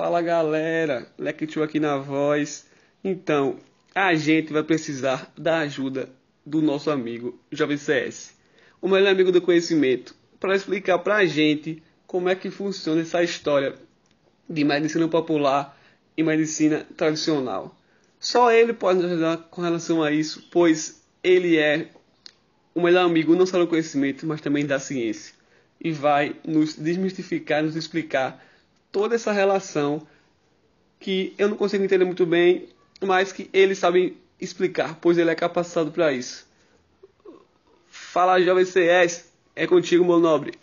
Fala galera, Lectio aqui na voz. Então, a gente vai precisar da ajuda do nosso amigo Jovem CS, o melhor amigo do conhecimento, para explicar para a gente como é que funciona essa história de medicina popular e medicina tradicional. Só ele pode nos ajudar com relação a isso, pois ele é o melhor amigo não só do conhecimento, mas também da ciência. E vai nos desmistificar, nos explicar toda essa relação que eu não consigo entender muito bem, mas que ele sabe explicar, pois ele é capacitado para isso. Fala, jovem CS, é contigo, meu nobre.